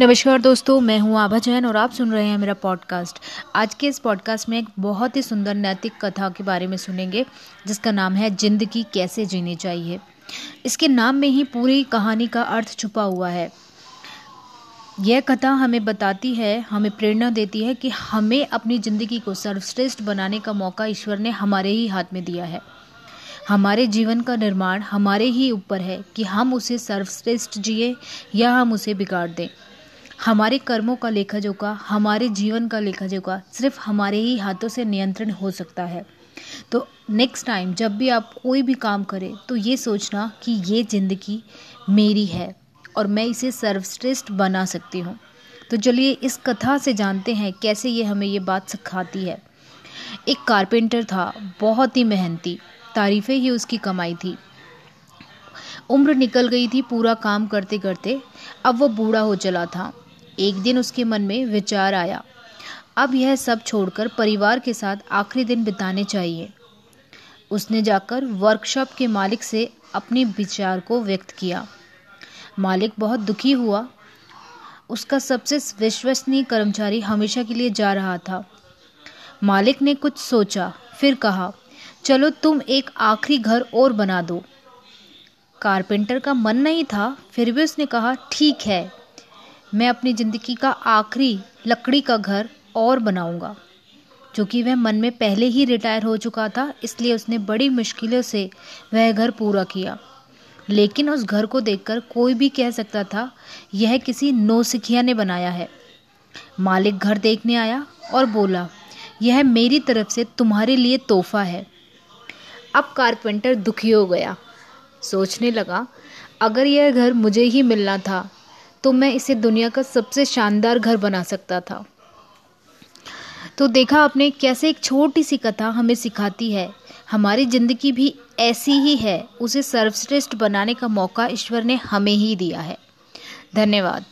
नमस्कार दोस्तों, मैं हूँ आभा जैन और आप सुन रहे हैं मेरा पॉडकास्ट आज के इस पॉडकास्ट में एक बहुत ही सुंदर नैतिक कथा के बारे में सुनेंगे, जिसका नाम है ज़िंदगी कैसे जीनी चाहिए। इसके नाम में ही पूरी कहानी का अर्थ छुपा हुआ है। यह कथा हमें बताती है, हमें प्रेरणा देती है कि हमें अपनी ज़िंदगी को सर्वश्रेष्ठ बनाने का मौका ईश्वर ने हमारे ही हाथ में दिया है। हमारे जीवन का निर्माण हमारे ही ऊपर है कि हम उसे सर्वश्रेष्ठ जिए या हम उसे बिगाड़ दें। हमारे कर्मों का लेखा जोखा हमारे जीवन का लेखा जोखा सिर्फ़ हमारे ही हाथों से नियंत्रण हो सकता है। तो नेक्स्ट टाइम जब भी आप कोई भी काम करें तो ये सोचना कि ये ज़िंदगी मेरी है और मैं इसे सर्वश्रेष्ठ बना सकती हूँ। तो चलिए इस कथा से जानते हैं कैसे ये हमें ये बात सिखाती है। एक कारपेंटर था, बहुत ही मेहनती, तारीफ़ें ही उसकी कमाई थी। उम्र निकल गई थी पूरा काम करते करते अब वो बूढ़ा हो चला था। एक दिन उसके मन में विचार आया, अब यह सब छोड़कर परिवार के साथ आखिरी दिन बिताने चाहिए। उसने जाकर वर्कशॉप के मालिक से अपने विचार को व्यक्त किया। मालिक बहुत दुखी हुआ। उसका सबसे विश्वसनीय कर्मचारी हमेशा के लिए जा रहा था। मालिक ने कुछ सोचा, फिर कहा, चलो तुम एक आखिरी घर और बना दो। कारपेंटर का मन नहीं था, फिर भी उसने कहा, ठीक है। मैं अपनी ज़िंदगी का आखिरी लकड़ी का घर और बनाऊँगा। क्योंकि वह मन में पहले ही रिटायर हो चुका था, इसलिए उसने बड़ी मुश्किलों से वह घर पूरा किया। लेकिन उस घर को देखकर कोई भी कह सकता था, यह किसी नौसिखिया ने बनाया है। मालिक घर देखने आया और बोला, यह मेरी तरफ़ से तुम्हारे लिए तोहफा है। अब कारपेंटर दुखी हो गया। सोचने लगा, अगर यह घर मुझे ही मिलना था तो मैं इसे दुनिया का सबसे शानदार घर बना सकता था। तो देखा आपने कैसे एक छोटी सी कथा हमें सिखाती है। हमारी ज़िंदगी भी ऐसी ही है, उसे सर्वश्रेष्ठ बनाने का मौका ईश्वर ने हमें ही दिया है। धन्यवाद।